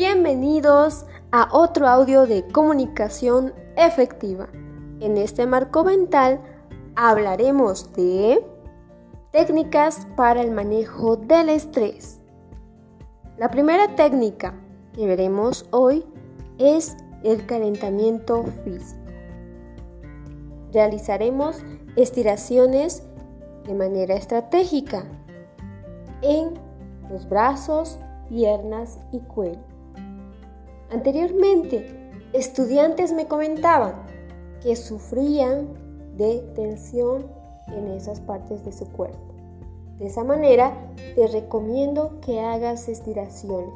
Bienvenidos a otro audio de comunicación efectiva. En este marco mental hablaremos de técnicas para el manejo del estrés. La primera técnica que veremos hoy es el calentamiento físico. Realizaremos estiraciones de manera estratégica en los brazos, piernas y cuello. Anteriormente, estudiantes me comentaban que sufrían de tensión en esas partes de su cuerpo. De esa manera, te recomiendo que hagas estiraciones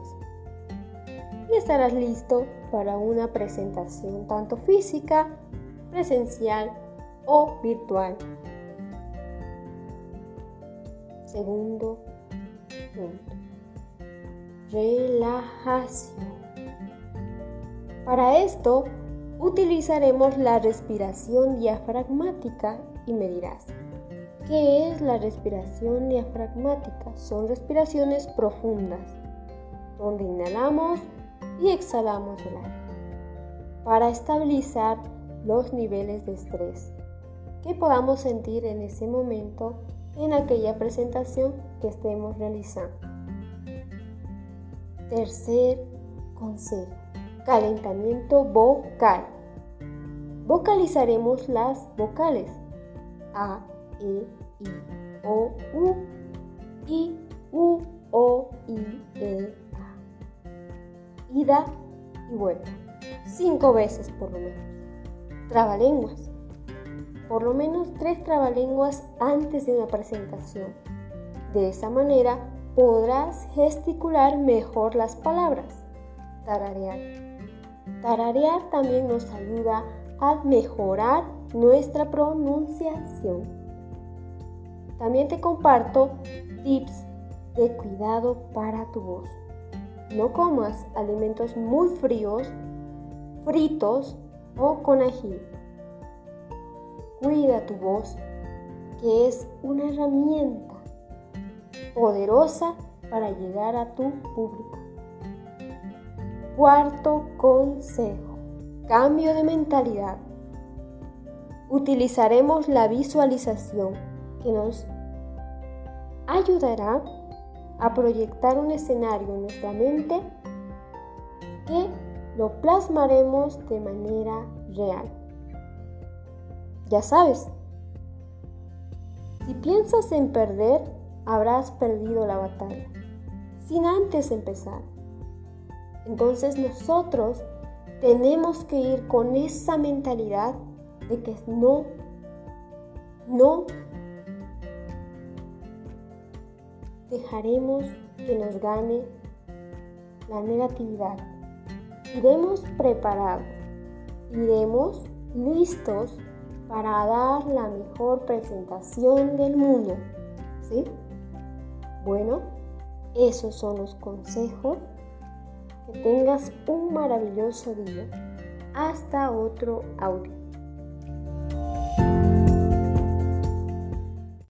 y estarás listo para una presentación tanto física, presencial o virtual. Segundo punto. Relajación. Para esto utilizaremos la respiración diafragmática y me dirás, ¿qué es la respiración diafragmática? Son respiraciones profundas, donde inhalamos y exhalamos el aire, para estabilizar los niveles de estrés que podamos sentir en ese momento en aquella presentación que estemos realizando. Tercer consejo Calentamiento vocal. Vocalizaremos las vocales A, E, I, O, U, I, U, O, I, E, A. Ida y vuelta. Cinco veces por lo menos. Trabalenguas. Por lo menos tres trabalenguas antes de una presentación. De esa manera podrás gesticular mejor las palabras. Tararear. Tararear también nos ayuda a mejorar nuestra pronunciación. También te comparto tips de cuidado para tu voz. No comas alimentos muy fríos, fritos o con ají. Cuida tu voz, que es una herramienta poderosa para llegar a tu público. Cuarto consejo. Cambio de mentalidad. Utilizaremos la visualización que nos ayudará a proyectar un escenario en nuestra mente que lo plasmaremos de manera real. Ya sabes, si piensas en perder, habrás perdido la batalla, sin antes empezar. Entonces nosotros tenemos que ir con esa mentalidad de que no, no dejaremos que nos gane la negatividad. Iremos preparados, iremos listos para dar la mejor presentación del mundo. ¿Sí? Bueno, esos son los consejos que tengas un maravilloso día. Hasta otro audio.